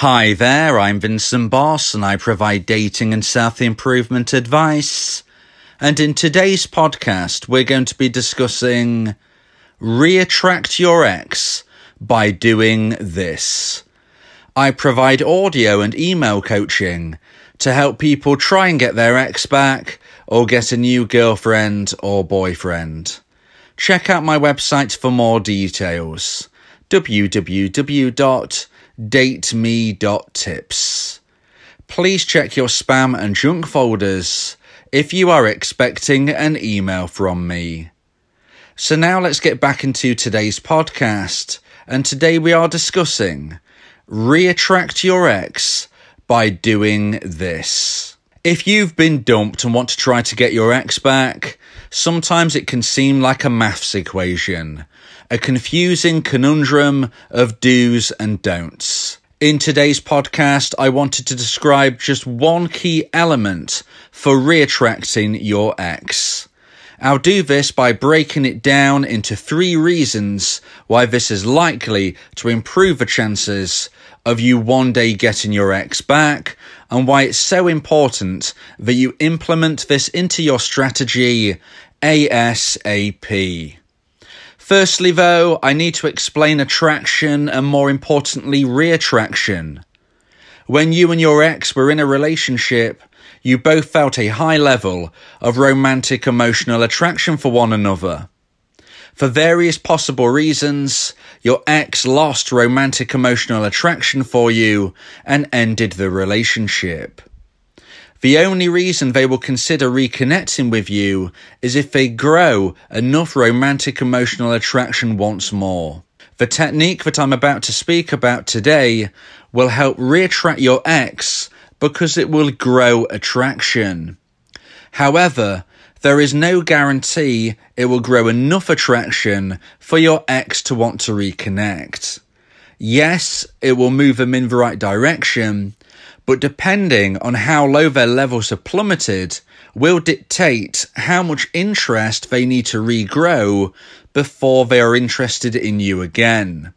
Hi there, I'm Vincent Boss and I provide dating and self improvement advice. And in today's podcast, we're going to be discussing reattract your ex by doing this. I provide audio and email coaching to help people try and get their ex back or get a new girlfriend or boyfriend. Check out my website for more details www dateme.tips. Please check your spam and junk folders if you are expecting an email from me. So now let's get back into today's podcast. And today we are discussing reattract your ex by doing this. If you've been dumped and want to try to get your ex back, sometimes it can seem like a maths equation a confusing conundrum of do's and don'ts. In today's podcast, I wanted to describe just one key element for reattracting your ex. I'll do this by breaking it down into three reasons why this is likely to improve the chances of you one day getting your ex back and why it's so important that you implement this into your strategy ASAP. Firstly, though, I need to explain attraction and more importantly, reattraction. When you and your ex were in a relationship, you both felt a high level of romantic emotional attraction for one another. For various possible reasons, your ex lost romantic emotional attraction for you and ended the relationship. The only reason they will consider reconnecting with you is if they grow enough romantic emotional attraction once more. The technique that I'm about to speak about today will help reattract your ex because it will grow attraction. However, there is no guarantee it will grow enough attraction for your ex to want to reconnect. Yes, it will move them in the right direction, but depending on how low their levels have plummeted, will dictate how much interest they need to regrow before they are interested in you again.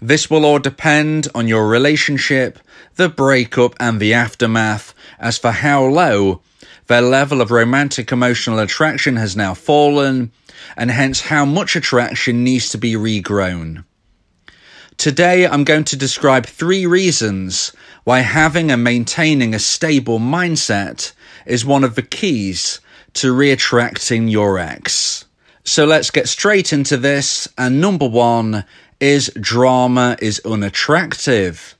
This will all depend on your relationship, the breakup, and the aftermath as for how low their level of romantic emotional attraction has now fallen, and hence how much attraction needs to be regrown. Today, I'm going to describe three reasons why having and maintaining a stable mindset is one of the keys to reattracting your ex. So let's get straight into this. And number one is drama is unattractive.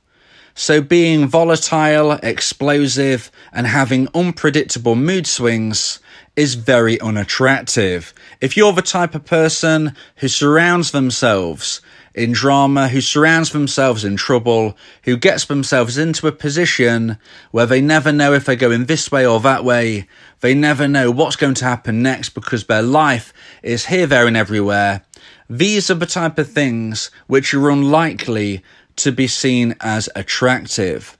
So being volatile, explosive, and having unpredictable mood swings is very unattractive. If you're the type of person who surrounds themselves in drama, who surrounds themselves in trouble, who gets themselves into a position where they never know if they're going this way or that way. They never know what's going to happen next because their life is here, there, and everywhere. These are the type of things which are unlikely to be seen as attractive.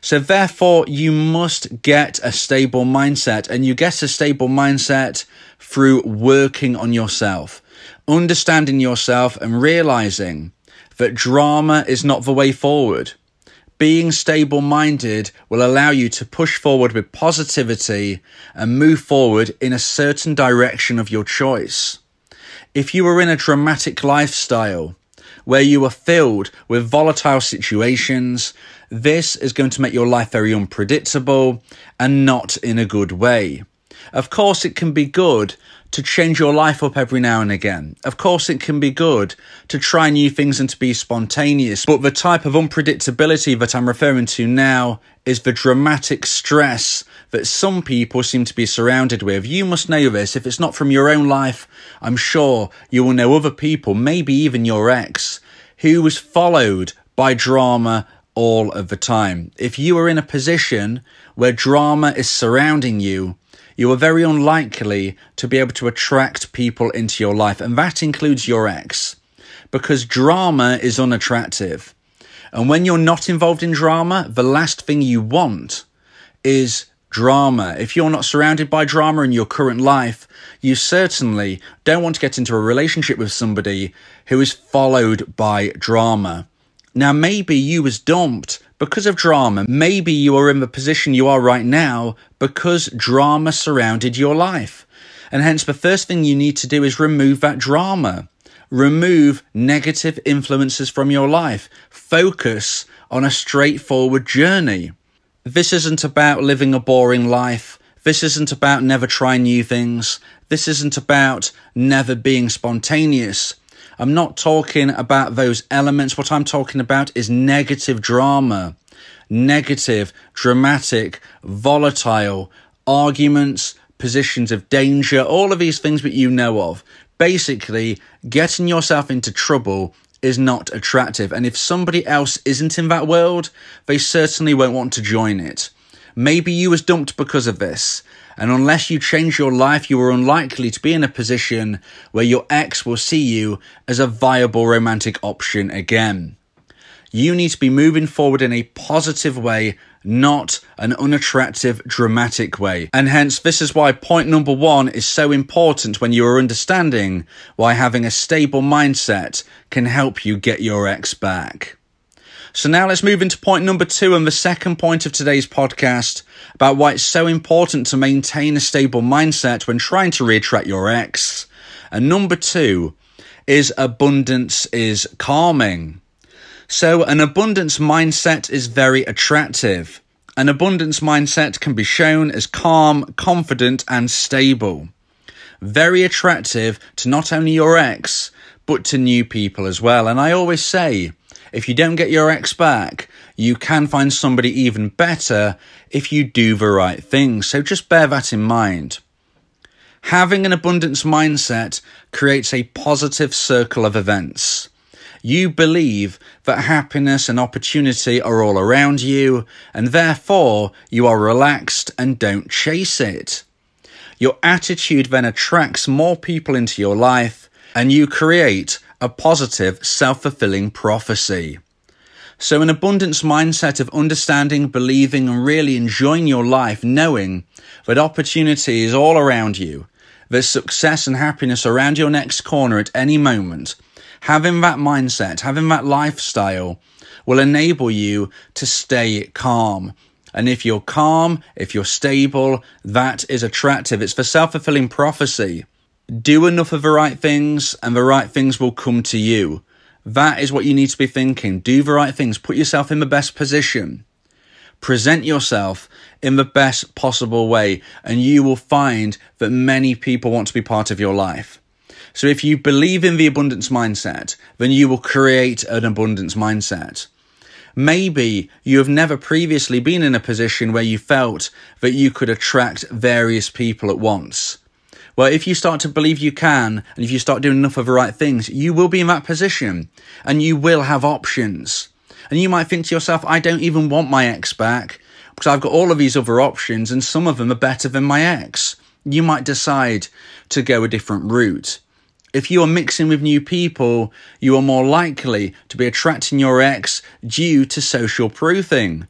So therefore, you must get a stable mindset and you get a stable mindset through working on yourself understanding yourself and realizing that drama is not the way forward. Being stable minded will allow you to push forward with positivity and move forward in a certain direction of your choice. If you are in a dramatic lifestyle where you are filled with volatile situations, this is going to make your life very unpredictable and not in a good way. Of course, it can be good to change your life up every now and again. Of course, it can be good to try new things and to be spontaneous, but the type of unpredictability that I'm referring to now is the dramatic stress that some people seem to be surrounded with. You must know this. If it's not from your own life, I'm sure you will know other people, maybe even your ex, who was followed by drama all of the time. If you are in a position where drama is surrounding you, you are very unlikely to be able to attract people into your life, and that includes your ex, because drama is unattractive. And when you're not involved in drama, the last thing you want is drama. If you're not surrounded by drama in your current life, you certainly don't want to get into a relationship with somebody who is followed by drama. Now, maybe you was dumped because of drama. Maybe you are in the position you are right now because drama surrounded your life. And hence, the first thing you need to do is remove that drama. Remove negative influences from your life. Focus on a straightforward journey. This isn't about living a boring life. This isn't about never trying new things. This isn't about never being spontaneous. I'm not talking about those elements. What I'm talking about is negative drama, negative, dramatic, volatile arguments, positions of danger, all of these things that you know of. Basically, getting yourself into trouble is not attractive. And if somebody else isn't in that world, they certainly won't want to join it. Maybe you was dumped because of this. And unless you change your life, you are unlikely to be in a position where your ex will see you as a viable romantic option again. You need to be moving forward in a positive way, not an unattractive, dramatic way. And hence, this is why point number one is so important when you are understanding why having a stable mindset can help you get your ex back. So now let's move into point number two and the second point of today's podcast about why it's so important to maintain a stable mindset when trying to reattract your ex. And number two is abundance is calming. So an abundance mindset is very attractive. An abundance mindset can be shown as calm, confident, and stable. Very attractive to not only your ex, but to new people as well. And I always say, if you don't get your ex back, you can find somebody even better if you do the right things. So just bear that in mind. Having an abundance mindset creates a positive circle of events. You believe that happiness and opportunity are all around you, and therefore you are relaxed and don't chase it. Your attitude then attracts more people into your life, and you create a positive, self fulfilling prophecy. So, an abundance mindset of understanding, believing, and really enjoying your life, knowing that opportunity is all around you, there's success and happiness around your next corner at any moment. Having that mindset, having that lifestyle will enable you to stay calm. And if you're calm, if you're stable, that is attractive. It's for self fulfilling prophecy do enough of the right things and the right things will come to you. That is what you need to be thinking. Do the right things. Put yourself in the best position. Present yourself in the best possible way, and you will find that many people want to be part of your life. So if you believe in the abundance mindset, then you will create an abundance mindset. Maybe you have never previously been in a position where you felt that you could attract various people at once. Well, if you start to believe you can, and if you start doing enough of the right things, you will be in that position and you will have options. And you might think to yourself, I don't even want my ex back because I've got all of these other options and some of them are better than my ex. You might decide to go a different route. If you are mixing with new people, you are more likely to be attracting your ex due to social proofing.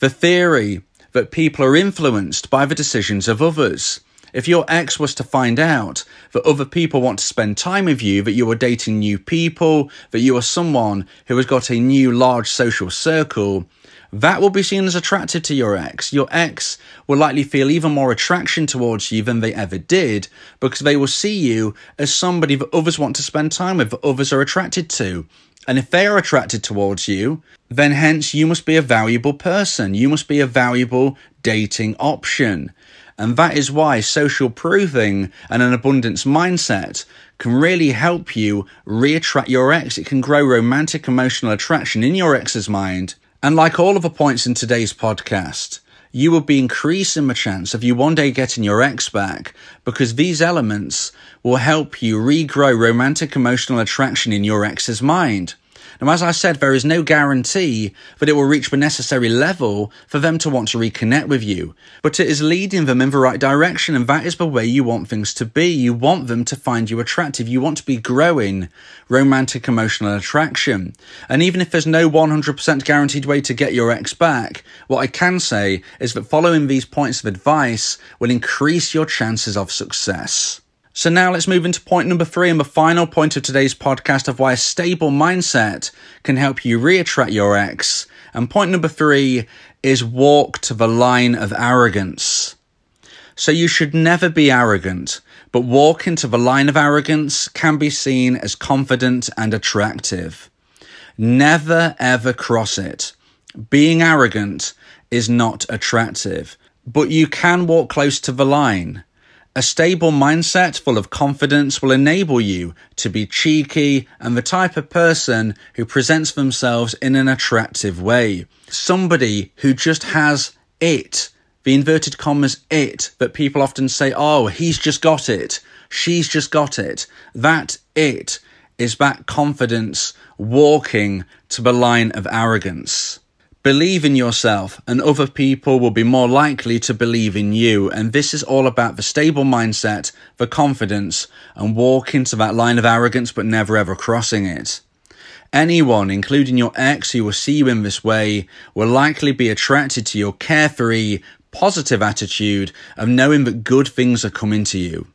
The theory that people are influenced by the decisions of others. If your ex was to find out that other people want to spend time with you, that you are dating new people, that you are someone who has got a new large social circle, that will be seen as attractive to your ex. Your ex will likely feel even more attraction towards you than they ever did because they will see you as somebody that others want to spend time with, that others are attracted to. And if they are attracted towards you, then hence you must be a valuable person. You must be a valuable dating option. And that is why social proofing and an abundance mindset can really help you reattract your ex. It can grow romantic emotional attraction in your ex's mind. And like all of the points in today's podcast, you will be increasing the chance of you one day getting your ex back because these elements will help you regrow romantic emotional attraction in your ex's mind. Now, as I said, there is no guarantee that it will reach the necessary level for them to want to reconnect with you, but it is leading them in the right direction, and that is the way you want things to be. You want them to find you attractive. You want to be growing romantic emotional attraction. And even if there's no 100% guaranteed way to get your ex back, what I can say is that following these points of advice will increase your chances of success. So now let's move into point number three and the final point of today's podcast of why a stable mindset can help you reattract your ex And point number three is walk to the line of arrogance. So you should never be arrogant, but walk into the line of arrogance can be seen as confident and attractive. Never ever cross it. Being arrogant is not attractive, but you can walk close to the line. A stable mindset full of confidence will enable you to be cheeky and the type of person who presents themselves in an attractive way. Somebody who just has it, the inverted commas it, that people often say, oh, he's just got it, she's just got it. That it is that confidence walking to the line of arrogance. Believe in yourself, and other people will be more likely to believe in you. And this is all about the stable mindset, the confidence, and walk into that line of arrogance but never ever crossing it. Anyone, including your ex who will see you in this way, will likely be attracted to your carefree, positive attitude of knowing that good things are coming to you.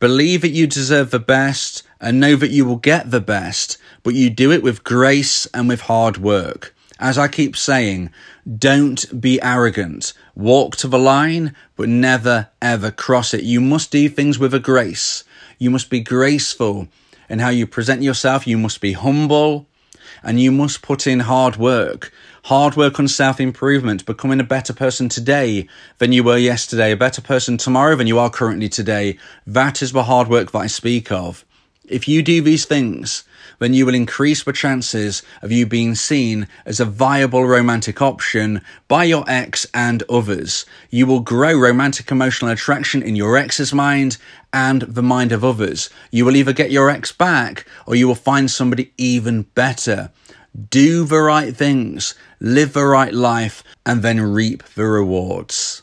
Believe that you deserve the best and know that you will get the best, but you do it with grace and with hard work. As I keep saying, don't be arrogant. Walk to the line, but never ever cross it. You must do things with a grace. You must be graceful in how you present yourself. You must be humble and you must put in hard work. Hard work on self improvement, becoming a better person today than you were yesterday, a better person tomorrow than you are currently today. That is the hard work that I speak of. If you do these things, then you will increase the chances of you being seen as a viable romantic option by your ex and others. You will grow romantic emotional attraction in your ex's mind and the mind of others. You will either get your ex back or you will find somebody even better. Do the right things, live the right life, and then reap the rewards.